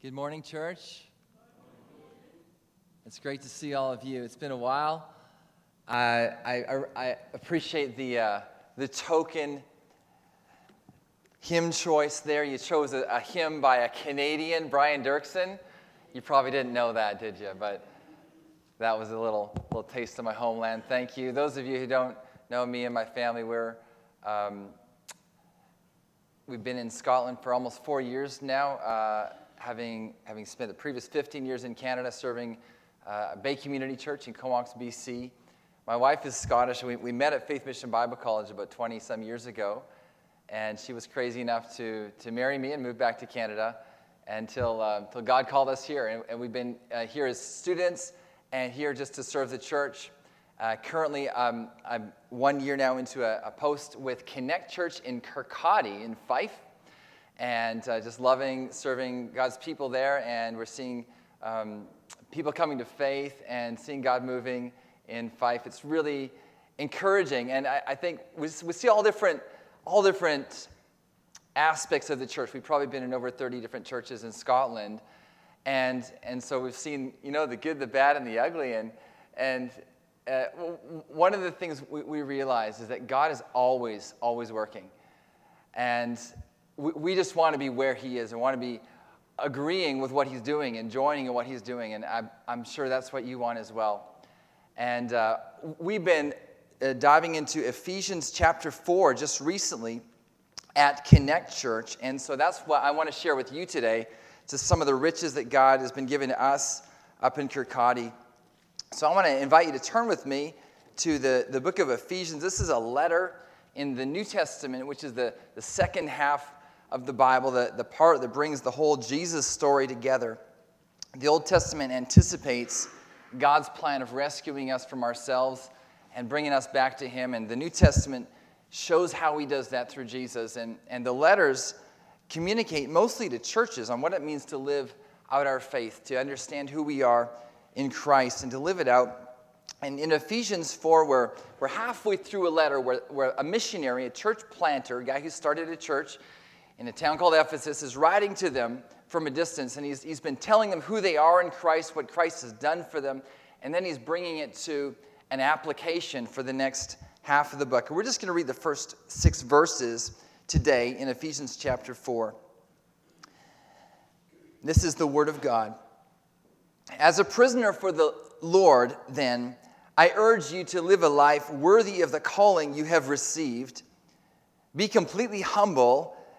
Good morning, church. It's great to see all of you. It's been a while. I, I, I appreciate the, uh, the token hymn choice there. You chose a, a, hymn by a Canadian, Brian Doerksen. You probably didn't know that, did you? But that was a little, little taste of my homeland. Thank you. Those of you who don't know me and my family, we're, um, we've been in Scotland for almost four years now. Uh, having, having spent the previous 15 years in Canada serving uh, Bay Community Church in Comox, BC. My wife is Scottish. We, we met at Faith Mission Bible College about 20 some years ago, and she was crazy enough to, to marry me and move back to Canada until, uh, until God called us here. And, and we've been uh, here as students and here just to serve the church. Uh, currently, um, I'm one year now into a, a, post with Connect Church in Kirkcaldy in Fife and uh, just loving serving God's people there. And we're seeing um, people coming to faith and seeing God moving in Fife. It's really encouraging. And I, I think we, we see all different, all different aspects of the church. We've probably been in over 30 different churches in Scotland. And, and so we've seen, you know, the good, the bad, and the ugly. And, and uh, one of the things we, we realize is that God is always, always working. And we just want to be where he is and want to be agreeing with what he's doing and joining in what he's doing. And I'm, I'm sure that's what you want as well. And uh, we've been uh, diving into Ephesians chapter 4 just recently at Connect Church. And so that's what I want to share with you today to some of the riches that God has been giving to us up in Kirkcaldy. So I want to invite you to turn with me to the, the book of Ephesians. This is a letter in the New Testament, which is the, the second half of the Bible, the, the part that brings the whole Jesus story together. The Old Testament anticipates God's plan of rescuing us from ourselves and bringing us back to Him. And the New Testament shows how He does that through Jesus. And, and the letters communicate mostly to churches on what it means to live out our faith, to understand who we are in Christ, and to live it out. And in Ephesians 4, we're, we're halfway through a letter where, where a missionary, a church planter, a guy who started a church, in a town called Ephesus is writing to them from a distance, and he's, he's been telling them who they are in Christ, what Christ has done for them, and then he's bringing it to an application for the next half of the book. And we're just going to read the first six verses today in Ephesians chapter 4. This is the Word of God. As a prisoner for the Lord, then, I urge you to live a life worthy of the calling you have received. Be completely humble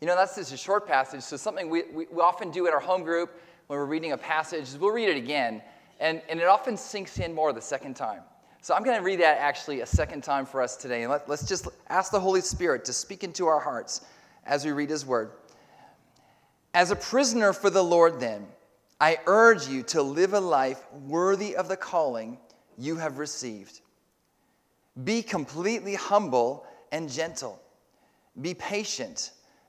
You know, that's just a short passage, so something we, we, we often do at our home group when we're reading a passage is we'll read it again, and, and it often sinks in more the second time. So I'm going to read that actually a second time for us today, and let, let's just ask the Holy Spirit to speak into our hearts as we read His Word. As a prisoner for the Lord, then, I urge you to live a life worthy of the calling you have received. Be completely humble and gentle. Be patient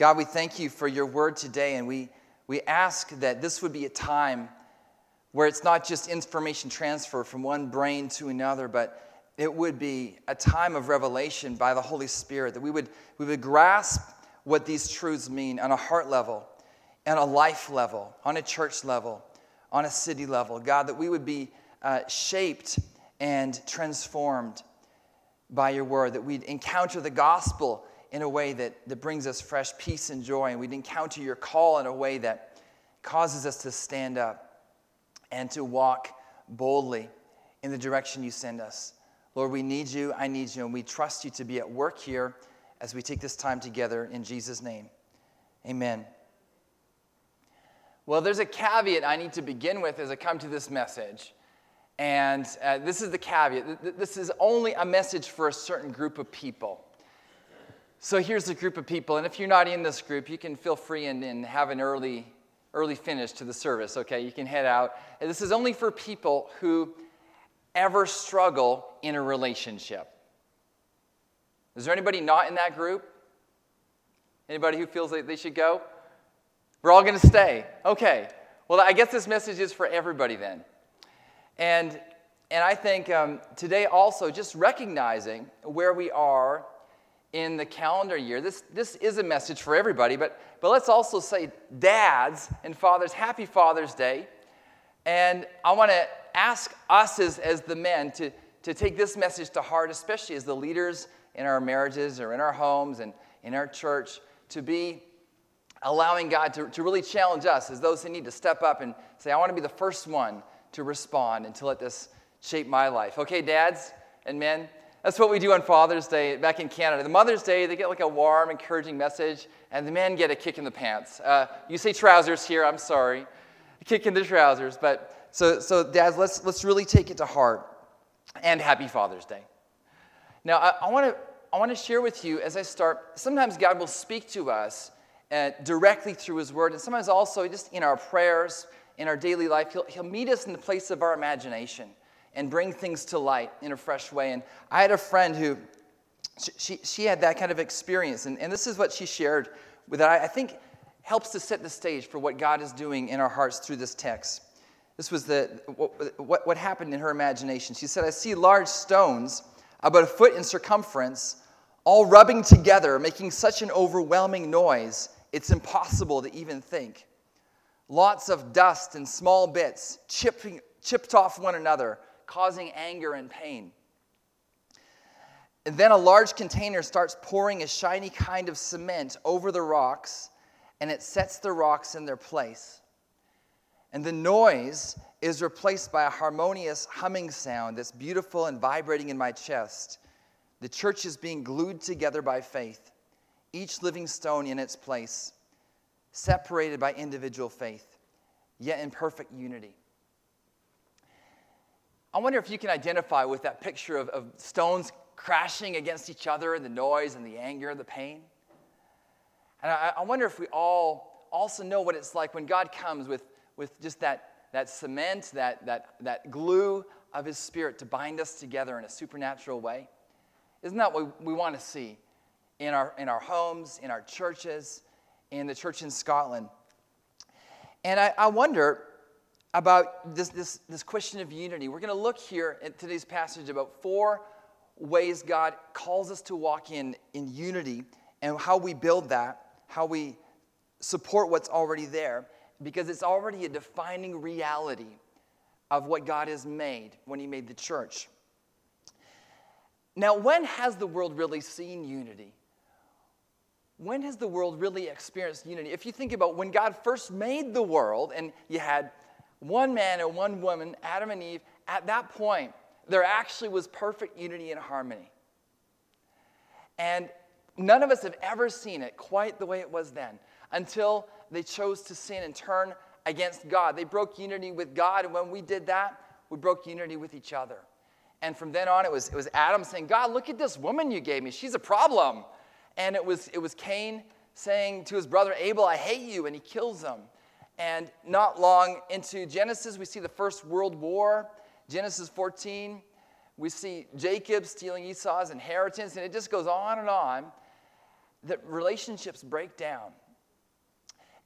God, we thank you for your word today, and we, we ask that this would be a time where it's not just information transfer from one brain to another, but it would be a time of revelation by the Holy Spirit, that we would, we would grasp what these truths mean on a heart level, on a life level, on a church level, on a city level. God, that we would be uh, shaped and transformed by your word, that we'd encounter the gospel in a way that, that brings us fresh peace and joy, and we'd encounter your call in a way that causes us to stand up and to walk boldly in the direction you send us. Lord, we need you. I need you. And we trust you to be at work here as we take this time together in Jesus' name. Amen. Well, there's a caveat I need to begin with as I come to this message. And uh, this is the caveat this is only a message for a certain group of people. So here's a group of people. And if you're not in this group, you can feel free and, and have an early, early finish to the service, okay? You can head out. And this is only for people who ever struggle in a relationship. Is there anybody not in that group? Anybody who feels like they should go? We're all going to stay. Okay. Well, I guess this message is for everybody then. And, and I think um, today also just recognizing where we are in the calendar year. This, this is a message for everybody, but, but let's also say dads and fathers, happy Father's Day. And I want to ask us as, as the men to, to take this message to heart, especially as the leaders in our marriages or in our homes and in our church, to be allowing God to, to really challenge us as those who need to step up and say, I want to be the first one to respond and to let this shape my life. Okay, dads and men, that's what we do on Father's Day back in Canada. The Mother's Day, they get like a warm, encouraging message, and the men get a kick in the pants. Uh, you say trousers here, I'm sorry. A kick in the trousers. But so, so dads, let's, let's really take it to heart. And happy Father's Day. Now, I, I want to I want to share with you as I start. Sometimes God will speak to us uh, directly through His Word, and sometimes also just in our prayers, in our daily life. He'll, he'll meet us in the place of our imagination and bring things to light in a fresh way. And I had a friend who, she, she had that kind of experience. And, and this is what she shared that I, I think helps to set the stage for what God is doing in our hearts through this text. This was the, what, what, what happened in her imagination. She said, I see large stones about a foot in circumference, all rubbing together, making such an overwhelming noise, it's impossible to even think. Lots of dust and small bits chipping, chipped off one another, causing anger and pain. And then a large container starts pouring a shiny kind of cement over the rocks, and it sets the rocks in their place. And the noise is replaced by a harmonious humming sound that's beautiful and vibrating in my chest. The church is being glued together by faith, each living stone in its place, separated by individual faith, yet in perfect unity. I wonder if you can identify with that picture of, of stones crashing against each other and the noise and the anger, and the pain. And I, I wonder if we all also know what it's like when God comes with, with just that, that cement, that, that, that glue of His Spirit to bind us together in a supernatural way. Isn't that what we want to see in our, in our homes, in our churches, in the church in Scotland? And I, I wonder about this, this, this question of unity. We're going to look here in today's passage about four ways God calls us to walk in, in unity and how we build that, how we support what's already there, because it's already a defining reality of what God has made when He made the church. Now, when has the world really seen unity? When has the world really experienced unity? If you think about when God first made the world and you had one man and one woman, Adam and Eve, at that point, there actually was perfect unity and harmony. And none of us have ever seen it quite the way it was then until they chose to sin and turn against God. They broke unity with God, and when we did that, we broke unity with each other. And from then on, it was, it was Adam saying, God, look at this woman you gave me. She's a problem. And it was, it was Cain saying to his brother Abel, I hate you, and he kills him. And not long into Genesis, we see the First World War. Genesis 14, we see Jacob stealing Esau's inheritance, and it just goes on and on. That relationships break down.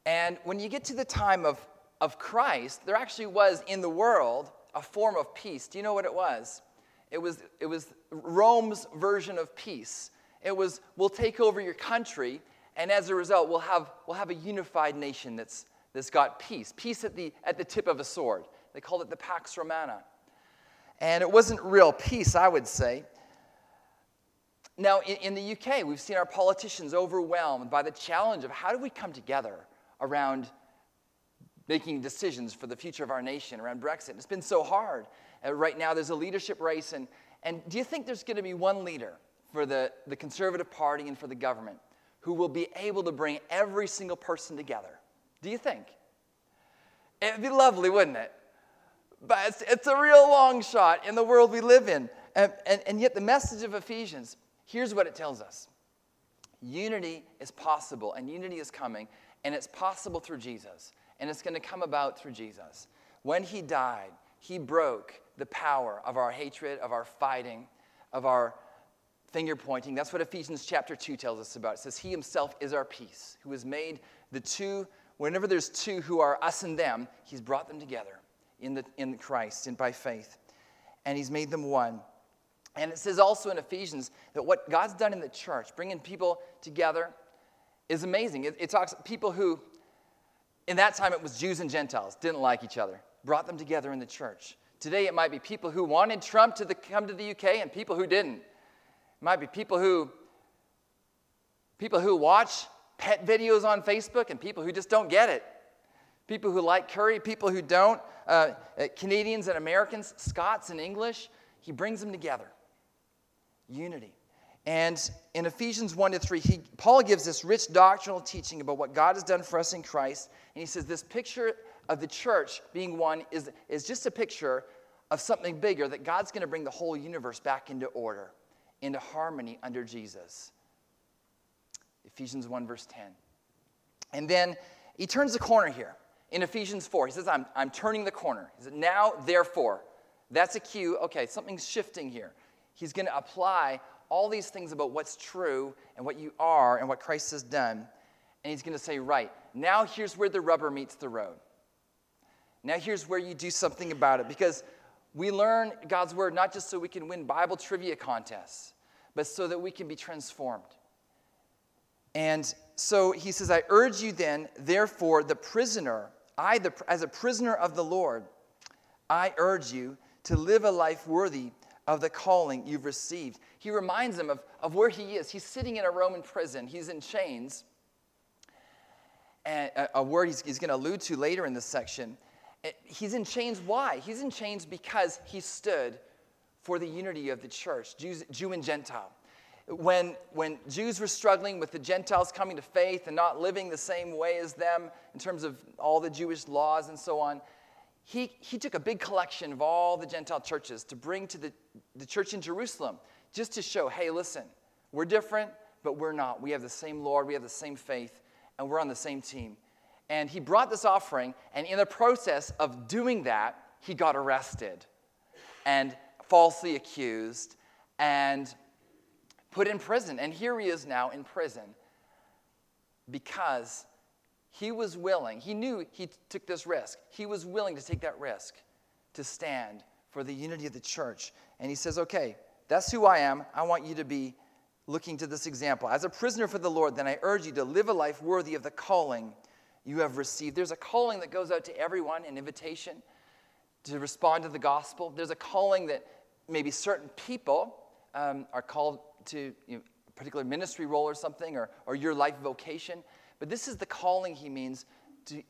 And when you get to the time of, of Christ, there actually was in the world a form of peace. Do you know what it was? It was, it was Rome's version of peace. It was, we'll take over your country, and as a result, we'll have, we'll have a unified nation that's, that's got peace, peace at the, at the tip of a sword. They called it the Pax Romana. And it wasn't real peace, I would say. Now, in, in the UK, we've seen our politicians overwhelmed by the challenge of how do we come together around making decisions for the future of our nation around Brexit. It's been so hard. Uh, right now, there's a leadership race. And, and do you think there's going to be one leader for the, the Conservative Party and for the government who will be able to bring every single person together? Do you think? It'd be lovely, wouldn't it? But it's, it's a real long shot in the world we live in. And, and, and yet, the message of Ephesians here's what it tells us unity is possible, and unity is coming, and it's possible through Jesus, and it's going to come about through Jesus. When he died, he broke the power of our hatred, of our fighting, of our finger pointing. That's what Ephesians chapter 2 tells us about. It says, He himself is our peace, who has made the two, whenever there's two who are us and them, He's brought them together in, the, in Christ and by faith. And He's made them one. And it says also in Ephesians that what God's done in the church, bringing people together, is amazing. It, it talks people who, in that time, it was Jews and Gentiles, didn't like each other, brought them together in the church. Today, it might be people who wanted Trump to the, come to the UK and people who didn't. It might be people who people who watch pet videos on Facebook and people who just don't get it. People who like curry, people who don't. Uh, uh Canadians and Americans, Scots and English. He brings them together unity. And in Ephesians 1 to 3, he, Paul gives this rich doctrinal teaching about what God has done for us in Christ. And he says this picture of the church being one is, is just a picture of something bigger that God's going to bring the whole universe back into order, into harmony under Jesus. Ephesians 1, verse 10. And then he turns the corner here in Ephesians 4. He says, I'm, I'm turning the corner. He said, Now, therefore, that's a cue. Okay, something's shifting here. He's going to apply all these things about what's true and what you are and what Christ has done. And he's going to say, right, now here's where the rubber meets the road. Now here's where you do something about it. Because we learn God's word not just so we can win Bible trivia contests, but so that we can be transformed. And so he says, I urge you then, therefore, the prisoner, I, the, as a prisoner of the Lord, I urge you to live a life worthy of the calling you've received. He reminds them of, of where he is. He's sitting in a Roman prison, he's in chains. And a, a word he's, he's going to allude to later in this section. Eh, he's in chains. Why? He's in chains because he stood for the unity of the church, Jews, Jew and Gentile. When, when Jews were struggling with the Gentiles coming to faith and not living the same way as them in terms of all the Jewish laws and so on, he, he took a big collection of all the Gentile churches to bring to the, the church in Jerusalem just to show hey, listen, we're different, but we're not. We have the same Lord, we have the same faith, and we're on the same team. And he brought this offering, and in the process of doing that, he got arrested and falsely accused and put in prison. And here he is now in prison because he was willing, he knew he took this risk. He was willing to take that risk to stand for the unity of the church. And he says, Okay, that's who I am. I want you to be looking to this example. As a prisoner for the Lord, then I urge you to live a life worthy of the calling you have received. There's a calling that goes out to everyone, an invitation to respond to the gospel. There's a calling that maybe certain people um, are called to you know, a particular ministry role or something, or, or your life vocation. But this is the calling he means to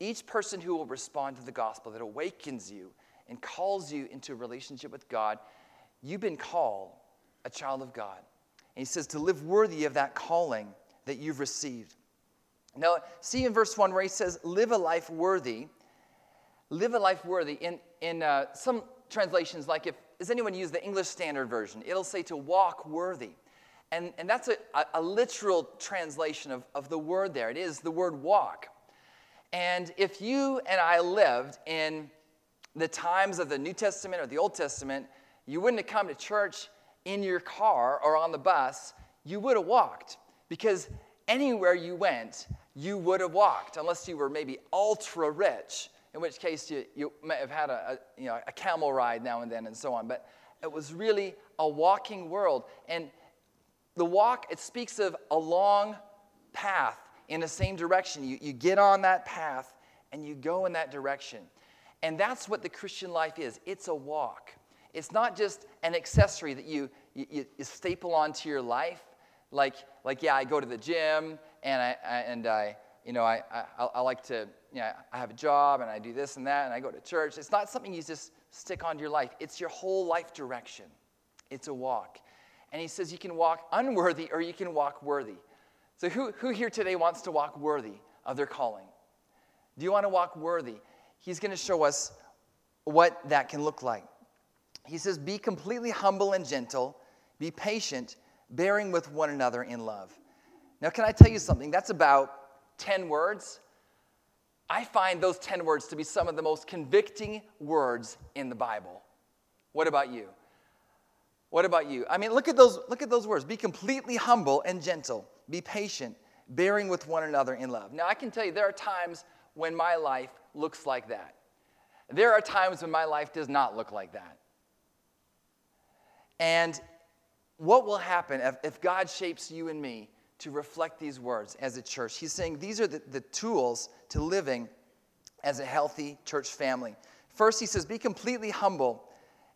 each person who will respond to the gospel that awakens you and calls you into a relationship with God. You've been called a child of God. And he says to live worthy of that calling that you've received. Now, see in verse 1 where he says, live a life worthy. Live a life worthy. In, in uh, some translations, like if, does anyone use the English Standard Version? It'll say to walk worthy. And, and that's a, a, a literal translation of, of the word there. It is the word walk. And if you and I lived in the times of the New Testament or the Old Testament, you wouldn't have come to church in your car or on the bus. You would have walked because anywhere you went, you would have walked, unless you were maybe ultra rich, in which case you, you might have had a, a, you know, a camel ride now and then and so on. But it was really a walking world. And the walk, it speaks of a long path in the same direction. You, you get on that path and you go in that direction. And that's what the Christian life is it's a walk. It's not just an accessory that you, you, you staple onto your life. Like, like, yeah, I go to the gym and I, I and I, you know, I, I, I like to, you know, I have a job and I do this and that and I go to church. It's not something you just stick onto your life, it's your whole life direction. It's a walk. And he says you can walk unworthy or you can walk worthy. So, who, who here today wants to walk worthy of their calling? Do you want to walk worthy? He's going to show us what that can look like. He says, Be completely humble and gentle, be patient, bearing with one another in love. Now, can I tell you something? That's about 10 words. I find those 10 words to be some of the most convicting words in the Bible. What about you? What about you? I mean, look at those, look at those words. Be completely humble and gentle. Be patient, bearing with one another in love. Now, I can tell you there are times when my life looks like that. There are times when my life does not look like that. And what will happen if, if God shapes you and me to reflect these words as a church? He's saying these are the, the tools to living as a healthy church family. First, he says, be completely humble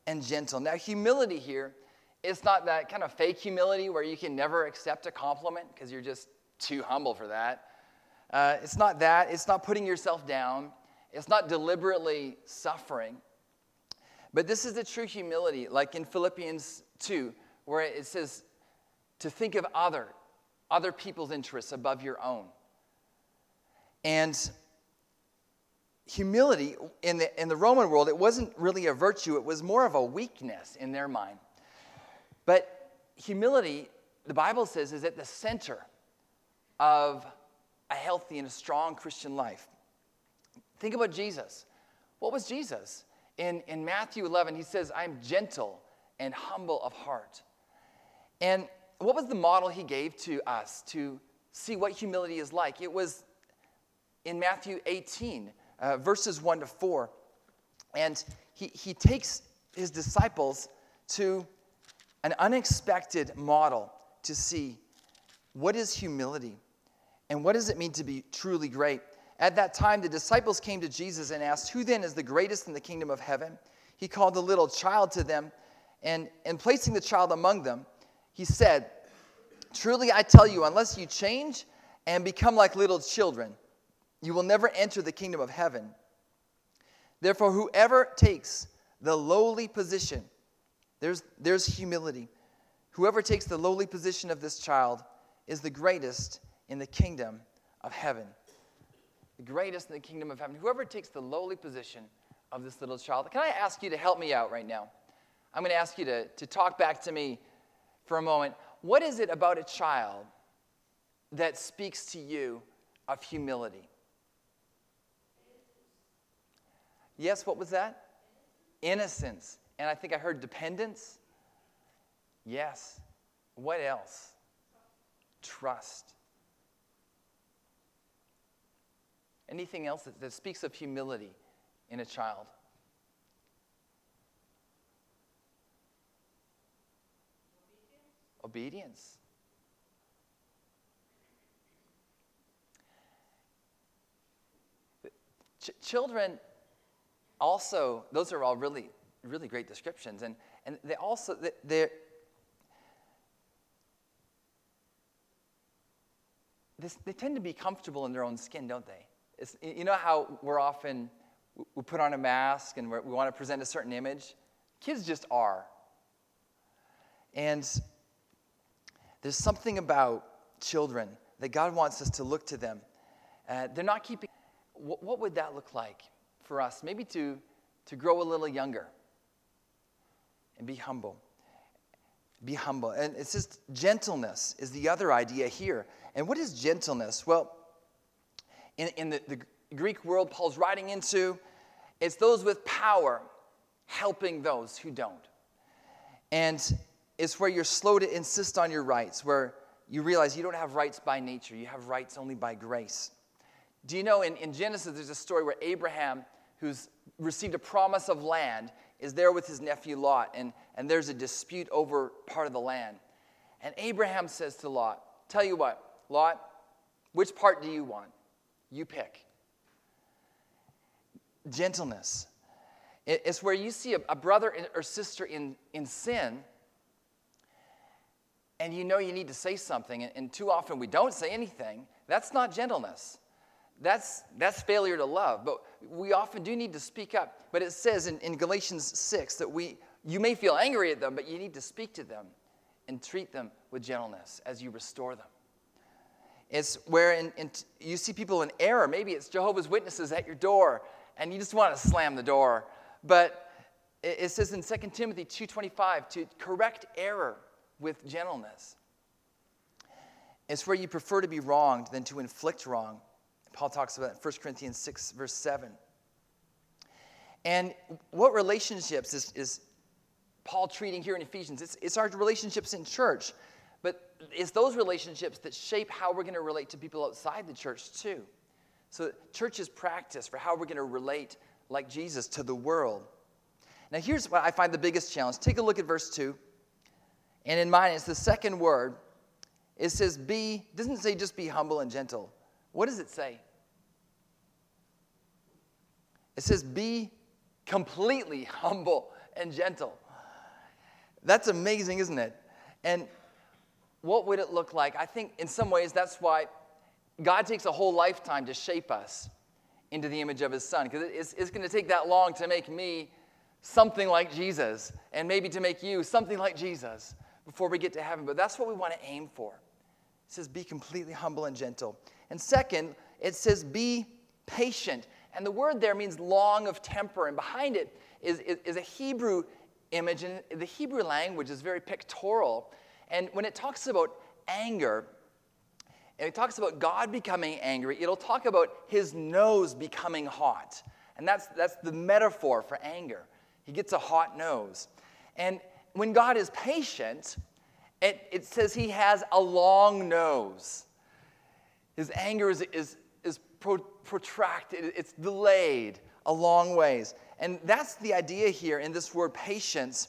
and gentle. Now, humility here it's not that kind of fake humility where you can never accept a compliment because you're just too humble for that. Uh, it's not that. It's not putting yourself down. It's not deliberately suffering. But this is the true humility, like in Philippians 2, where it says to think of other, other people's interests above your own. And humility in the, in the Roman world, it wasn't really a virtue, it was more of a weakness in their mind. But humility, the Bible says, is at the center of a healthy and a strong Christian life. Think about Jesus. What was Jesus? In, in Matthew 11, he says, I'm gentle and humble of heart. And what was the model he gave to us to see what humility is like? It was in Matthew 18, uh, verses 1 to 4. And he, he takes his disciples to an unexpected model to see what is humility and what does it mean to be truly great. At that time, the disciples came to Jesus and asked, Who then is the greatest in the kingdom of heaven? He called the little child to them, and, and placing the child among them, he said, Truly I tell you, unless you change and become like little children, you will never enter the kingdom of heaven. Therefore, whoever takes the lowly position there's, there's humility. Whoever takes the lowly position of this child is the greatest in the kingdom of heaven. The greatest in the kingdom of heaven. Whoever takes the lowly position of this little child. Can I ask you to help me out right now? I'm going to ask you to, to talk back to me for a moment. What is it about a child that speaks to you of humility? Yes, what was that? Innocence. And I think I heard dependence. Yes. What else? Trust. Anything else that, that speaks of humility in a child? Obedience. Ch- children also, those are all really really great descriptions. And, and they also, they're, they tend to be comfortable in their own skin, don't they? It's, you know how we're often, we put on a mask and we want to present a certain image? Kids just are. And there's something about children that God wants us to look to them. Uh, they're not keeping, what, what would that look like for us? Maybe to, to grow a little younger and be humble. Be humble. And it says gentleness is the other idea here. And what is gentleness? Well, in, in the, the Greek world Paul's writing into, it's those with power helping those who don't. And it's where you're slow to insist on your rights, where you realize you don't have rights by nature, you have rights only by grace. Do you know in, in Genesis, there's a story where Abraham, who's received a promise of land, is there with his nephew Lot, and, and there's a dispute over part of the land. And Abraham says to Lot, Tell you what, Lot, which part do you want? You pick. Gentleness. It's where you see a, brother or sister in, in sin, and you know you need to say something, and too often we don't say anything. That's not gentleness. that's, that's failure to love. But we often do need to speak up. But it says in, in Galatians 6 that we, you may feel angry at them, but you need to speak to them and treat them with gentleness as you restore them. It's where in, in, you see people in error. Maybe it's Jehovah's Witnesses at your door, and you just want to slam the door. But it, it says in 2 Timothy 2.25 to correct error with gentleness. It's where you prefer to be wronged than to inflict wrong. Paul talks about it in 1 Corinthians 6, verse 7. And what relationships is, is Paul treating here in Ephesians? It's, it's our relationships in church. But it's those relationships that shape how we're going to relate to people outside the church, too. So, church is practice for how we're going to relate like Jesus to the world. Now, here's what I find the biggest challenge. Take a look at verse 2. And in mine, it's the second word. It says, be, doesn't say just be humble and gentle. What does it say? It says, be completely humble and gentle. That's amazing, isn't it? And what would it look like? I think in some ways that's why God takes a whole lifetime to shape us into the image of his son, because it's, it's going to take that long to make me something like Jesus, and maybe to make you something like Jesus before we get to heaven. But that's what we want to aim for. It says, be completely humble and gentle. And second, it says, be patient. And the word there means long of temper, and behind it is, is, is a Hebrew image, and the Hebrew language is very pictorial. And when it talks about anger, and it talks about God becoming angry, it'll talk about his nose becoming hot. And that's, that's the metaphor for anger. He gets a hot nose. And when God is patient, it, it says he has a long nose. His anger is, is, is pro, protracted, it's delayed a long ways. And that's the idea here in this word patience.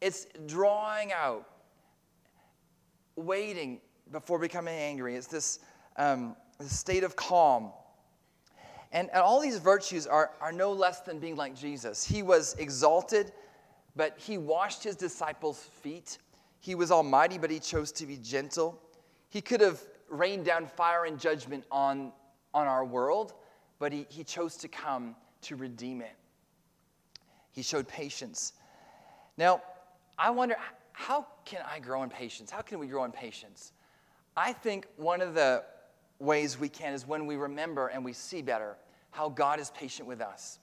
It's drawing out waiting before becoming angry. It's this, um, this state of calm. And, and all these virtues are, are no less than being like Jesus. He was exalted, but he washed his disciples' feet. He was almighty, but he chose to be gentle. He could have rained down fire and judgment on, on our world, but he, he chose to come to redeem it. He showed patience. Now, I wonder how can I grow in patience? How can we grow in patience? I think one of the ways we can is when we remember and we see better how God is patient with us.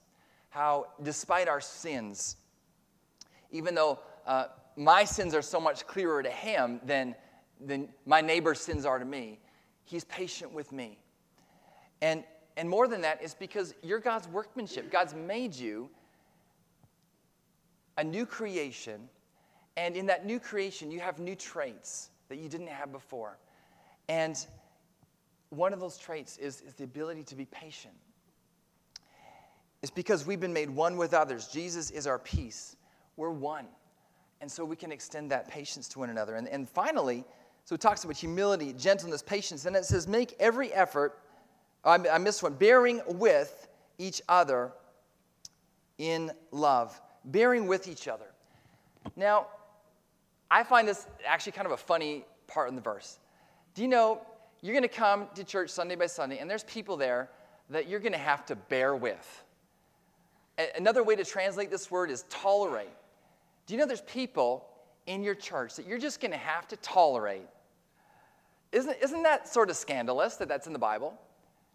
How, despite our sins, even though uh, my sins are so much clearer to Him than, than my neighbor's sins are to me, He's patient with me. And, and more than that, it's because you're God's workmanship. God's made you a new creation and in that new creation, you have new traits that you didn't have before. And one of those traits is, is the ability to be patient. It's because we've been made one with others. Jesus is our peace. We're one. And so we can extend that patience to one another. And, and finally, so it talks about humility, gentleness, patience. And it says, make every effort, I, I missed one, bearing with each other in love. Bearing with each other. Now, I find this actually kind of a funny part in the verse. Do you know you're going to come to church Sunday by Sunday, and there's people there that you're going to have to bear with? Another way to translate this word is tolerate. Do you know there's people in your church that you're just going to have to tolerate? Isn't, isn't that sort of scandalous that that's in the Bible?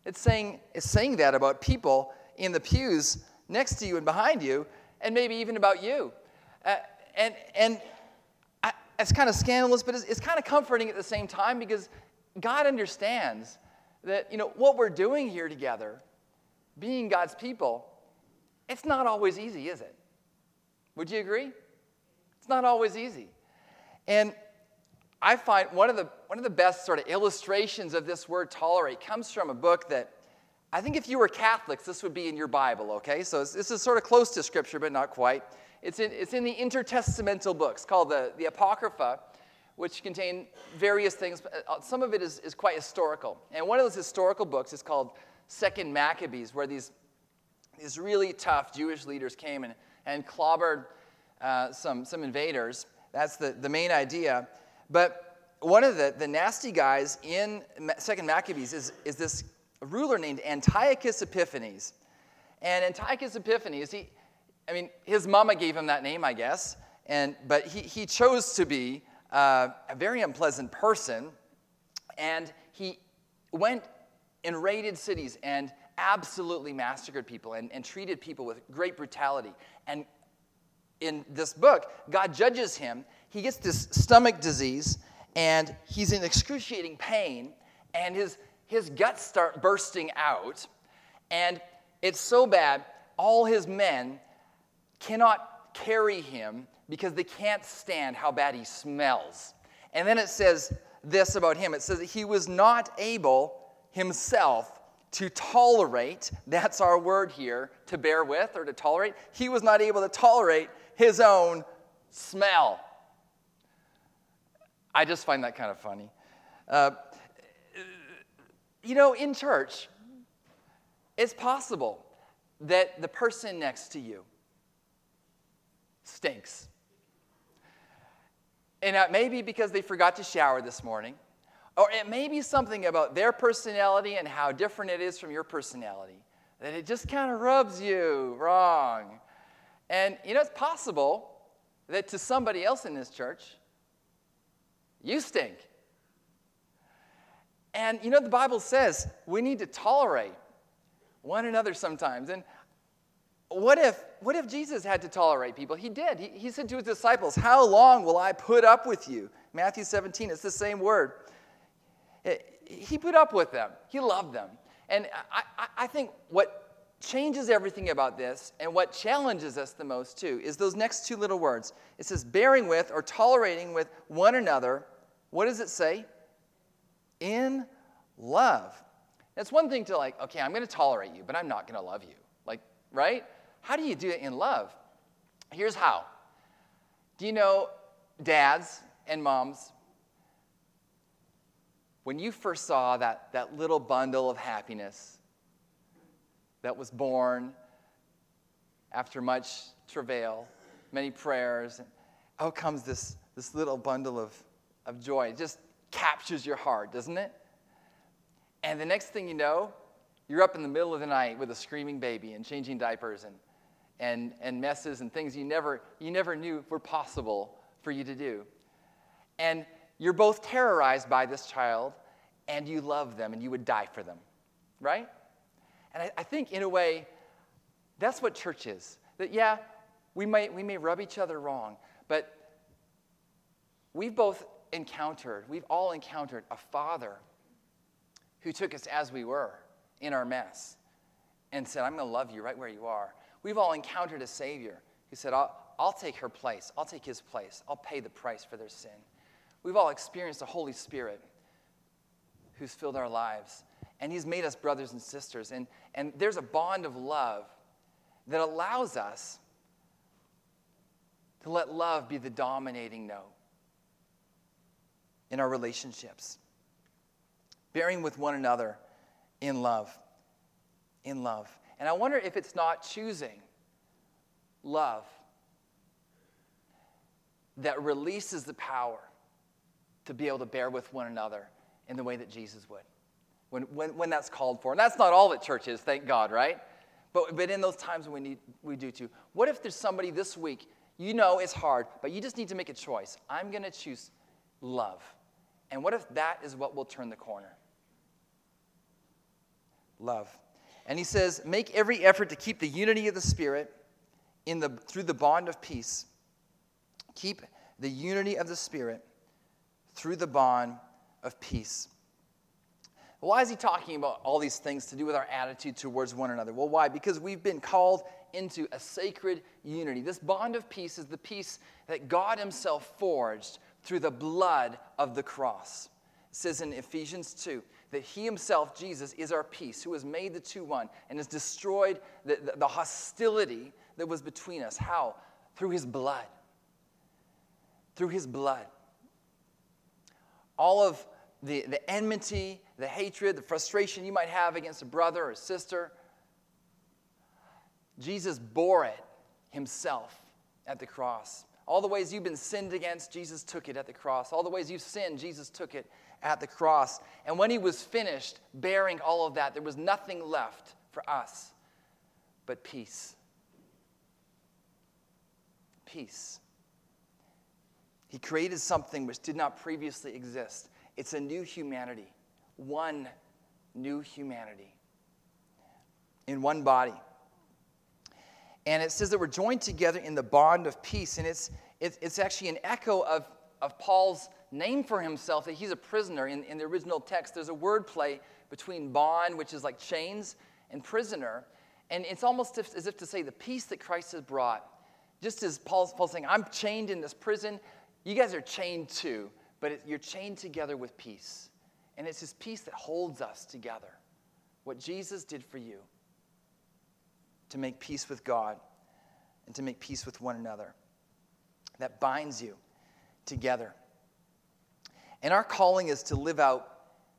It's saying, it's saying that about people in the pews next to you and behind you, and maybe even about you. Uh, and, and it's kind of scandalous, but it's, it's kind of comforting at the same time because God understands that, you know, what we're doing here together, being God's people, it's not always easy, is it? Would you agree? It's not always easy. And I find one of the, one of the best sort of illustrations of this word tolerate comes from a book that I think if you were Catholics, this would be in your Bible, okay? So this is sort of close to Scripture, but not quite. It's in, it's in the intertestamental books called the, the Apocrypha, which contain various things. Uh, some of it is, is quite historical. And one of those historical books is called Second Maccabees, where these, these really tough Jewish leaders came and, and clobbered uh, some, some invaders. That's the, the main idea. But one of the, the nasty guys in Second Maccabees is, is this ruler named Antiochus Epiphanes. And Antiochus Epiphanes, he, I mean, his mama gave him that name, I guess, and, but he, he chose to be uh, a very unpleasant person. And he went and raided cities and absolutely massacred people and, and treated people with great brutality. And in this book, God judges him. He gets this stomach disease and he's in excruciating pain, and his, his guts start bursting out. And it's so bad, all his men cannot carry him because they can't stand how bad he smells. And then it says this about him it says that he was not able himself to tolerate, that's our word here, to bear with or to tolerate. He was not able to tolerate his own smell. I just find that kind of funny. Uh, you know, in church, it's possible that the person next to you stinks. And it may be because they forgot to shower this morning, or it may be something about their personality and how different it is from your personality that it just kind of rubs you wrong. And you know, it's possible that to somebody else in this church, you stink. And you know, the Bible says we need to tolerate one another sometimes. And what if, what if Jesus had to tolerate people? He did. He, he said to his disciples, How long will I put up with you? Matthew 17, it's the same word. he put up with them, he loved them. And I, I, I think what changes everything about this and what challenges us the most too is those next two little words. It says bearing with or tolerating with one another. What does it say? In love. It's one thing to like, okay, I'm going to tolerate you, but I'm not going to love you. Like, right? How do you do it in love? Here's how. Do you know, dads and moms, when you first saw that, that little bundle of happiness, that was born after much travail, many prayers. And Out comes this, this little bundle of, of joy. It just captures your heart, doesn't it? And the next thing you know, you're up in the middle of the night with a screaming baby and changing diapers and, and, and messes and things you never, you never knew were possible for you to do. And you're both terrorized by this child and you love them and you would die for them, right? And I, I think, in a way, that's what church is. That, yeah, we may, we may rub each other wrong, but we've both encountered, we've all encountered a father who took us as we were in our mess and said, I'm going to love you right where you are. We've all encountered a Savior who said, I'll, I'll take her place, I'll take his place, I'll pay the price for their sin. We've all experienced the Holy Spirit who's filled our lives and He's made us brothers and sisters. And, and there's a bond of love that allows us to let love be the dominating note in our relationships. Bearing with one another in love. In love. And I wonder if it's not choosing love that releases the power to be able to bear with one another in the way that Jesus would when, when, when that's called for. And that's not all that church is, thank God, right? But, but in those times when we, need, we do too. What if there's somebody this week, you know it's hard, but you just need to make a choice? I'm going to choose love. And what if that is what will turn the corner? Love. And he says, make every effort to keep the unity of the Spirit in the, through the bond of peace. Keep the unity of the Spirit through the bond of peace. Why is he talking about all these things to do with our attitude towards one another? Well, why? Because we've been called into a sacred unity. This bond of peace is the peace that God Himself forged through the blood of the cross. It says in Ephesians 2 that He Himself, Jesus, is our peace, who has made the two one and has destroyed the, the, the hostility that was between us. How? Through His blood. Through His blood. All of the, the enmity, the hatred, the frustration you might have against a brother or sister. Jesus bore it himself at the cross. All the ways you've been sinned against, Jesus took it at the cross. All the ways you've sinned, Jesus took it at the cross. And when he was finished bearing all of that, there was nothing left for us but peace. Peace. He created something which did not previously exist. It's a new humanity, one new humanity in one body. And it says that we're joined together in the bond of peace. And it's, it's, actually an echo of, of Paul's name for himself that he's a prisoner. In, in the original text, there's a word play between bond, which is like chains, and prisoner. And it's almost as if to say the peace that Christ has brought. Just as Paul's, Paul's saying, I'm chained in this prison, you guys are chained too, but it, you're chained together with peace. And it's this peace that holds us together. What Jesus did for you to make peace with God and to make peace with one another. That binds you together. And our calling is to live out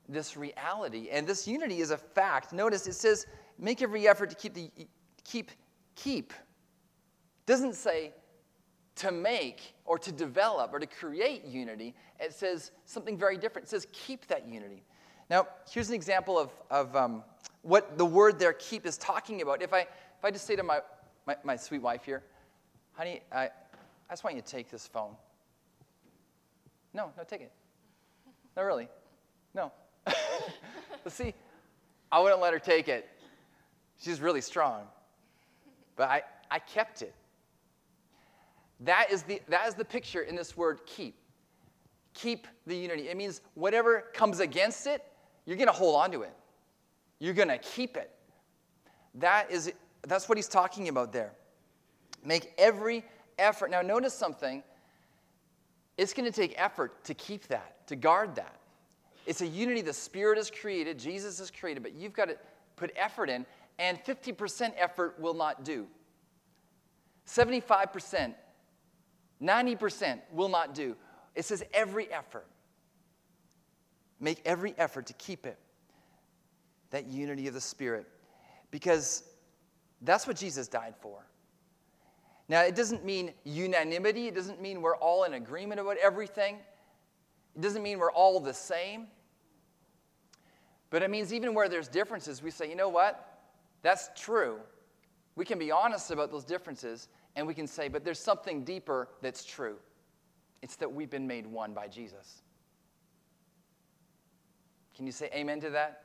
this reality. And this unity is a fact. Notice it says, make every effort to keep the keep keep. Doesn't say to make or to develop or to create unity. It says something very different. It says keep that unity. Now, here's an example of, of um, what the word there keep is talking about. If I if I just say to my, my, my sweet wife here, honey, I, I just want you to take this phone. No, no, take it. No, really. No. but see, I wouldn't let her take it. She's really strong. But I, I kept it. That is, the, that is the picture in this word keep. Keep the unity. It means whatever comes against it, you're going to hold on to it. You're going to keep it. That is that's what he's talking about there. Make every effort. Now, notice something. It's going to take effort to keep that, to guard that. It's a unity the Spirit has created, Jesus has created, but you've got to put effort in, and 50% effort will not do. 75%, 90% will not do. It says every effort. Make every effort to keep it. That unity of the Spirit. Because that's what Jesus died for. Now, it doesn't mean unanimity. It doesn't mean we're all in agreement about everything. It doesn't mean we're all the same. But it means even where there's differences, we say, you know what? That's true. We can be honest about those differences and we can say, but there's something deeper that's true. It's that we've been made one by Jesus. Can you say amen to that?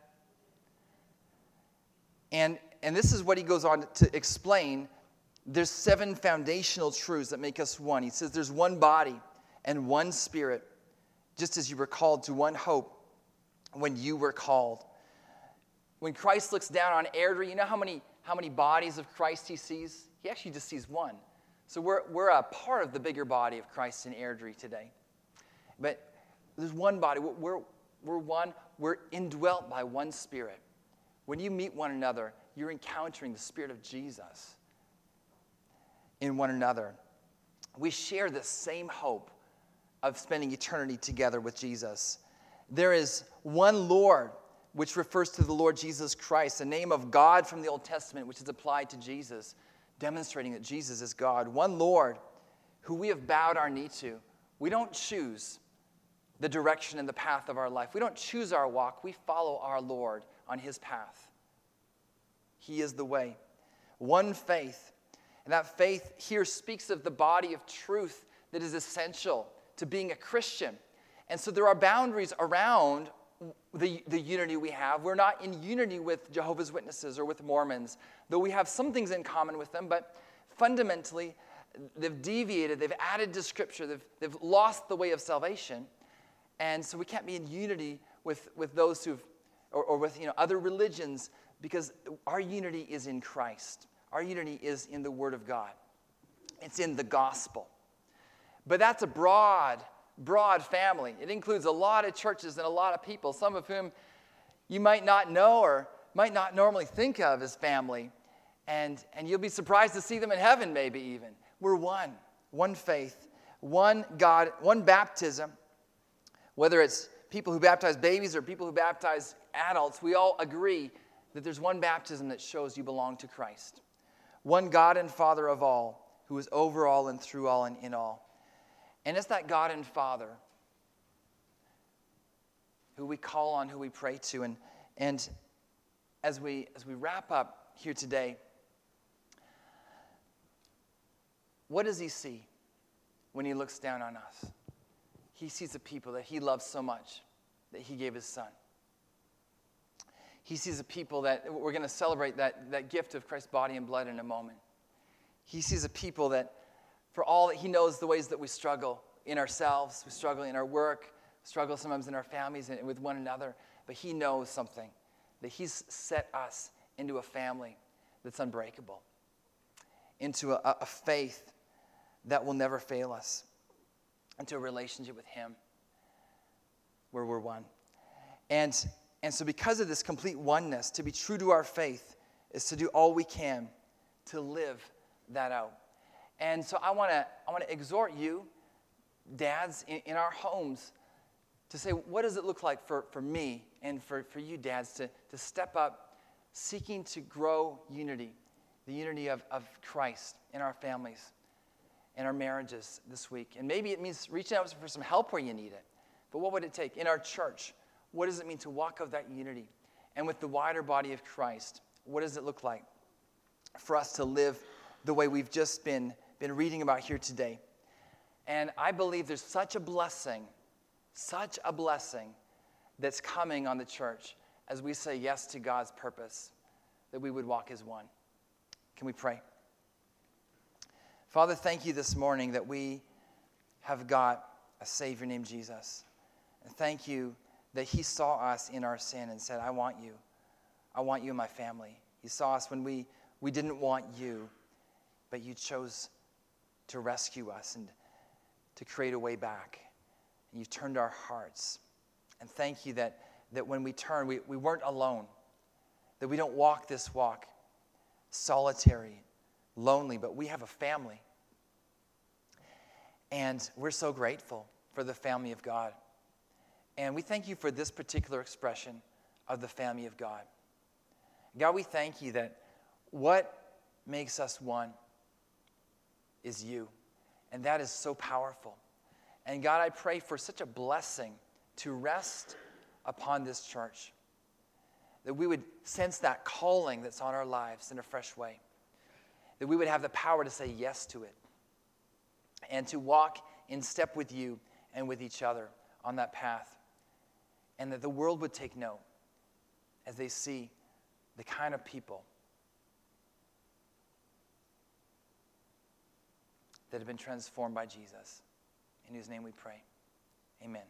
And, and this is what he goes on to explain. There's seven foundational truths that make us one. He says there's one body and one spirit, just as you were called to one hope when you were called. When Christ looks down on Airdrie, you know how many, how many bodies of Christ he sees? He actually just sees one. So we're, we're a part of the bigger body of Christ in Airdrie today. But there's one body. We're, we're one. We're indwelt by one spirit. When you meet one another, you're encountering the Spirit of Jesus in one another. We share the same hope of spending eternity together with Jesus. There is one Lord, which refers to the Lord Jesus Christ, the name of God from the Old Testament, which is applied to Jesus, demonstrating that Jesus is God. One Lord who we have bowed our knee to. We don't choose the direction and the path of our life. We don't choose our walk. We follow our Lord on his path. He is the way. One faith. And that faith here speaks of the body of truth that is essential to being a Christian. And so there are boundaries around the, the unity we have. We're not in unity with Jehovah's Witnesses or with Mormons, though we have some things in common with them, but fundamentally, they've deviated, they've added to Scripture, they've, they've lost the way of salvation. And so we can't be in unity with, with those who've, or, or with you know, other religions because our unity is in Christ. Our unity is in the Word of God, it's in the gospel. But that's a broad, broad family. It includes a lot of churches and a lot of people, some of whom you might not know or might not normally think of as family. And, and you'll be surprised to see them in heaven, maybe even. We're one, one faith, one God, one baptism. Whether it's people who baptize babies or people who baptize adults, we all agree that there's one baptism that shows you belong to Christ. One God and Father of all, who is over all and through all and in all. And it's that God and Father who we call on, who we pray to. And, and as, we, as we wrap up here today, what does he see when he looks down on us? He sees the people that he loves so much that he gave his son. He sees the people that we're going to celebrate that, that gift of Christ's body and blood in a moment. He sees a people that, for all that he knows the ways that we struggle in ourselves, we struggle in our work, struggle sometimes in our families and with one another, but he knows something that he's set us into a family that's unbreakable, into a, a faith that will never fail us, into a relationship with him where we're one. And, and so, because of this complete oneness, to be true to our faith is to do all we can to live that out. And so, I want to I wanna exhort you, dads, in, in our homes to say, what does it look like for, for me and for, for you, dads, to, to step up seeking to grow unity, the unity of, of Christ in our families, in our marriages this week? And maybe it means reaching out for some help where you need it. But what would it take? In our church, what does it mean to walk out that unity? And with the wider body of Christ, what does it look like for us to live the way we've just been, been reading about here today? And I believe there's such a blessing such a blessing that's coming on the church as we say yes to God's purpose, that we would walk as one. Can we pray? Father, thank you this morning that we have got a Savior named Jesus. And thank you that He saw us in our sin and said, I want you. I want you in my family. He saw us when we, we didn't want you, but you chose to rescue us and to create a way back and you've turned our hearts. And thank you that, that when we turn, we, we weren't alone, that we don't walk this walk solitary, lonely, but we have a family. And we're so grateful for the family of God. And we thank you for this particular expression of the family of God. God, we thank you that what makes us one is you. And that is so powerful. And God, I pray for such a blessing to rest upon this church, that we would sense that calling that's on our lives in a fresh way, that we would have the power to say yes to it, and to walk in step with you and with each other on that path, and that the world would take note as they see the kind of people that have been transformed by Jesus. In whose name we pray. Amen.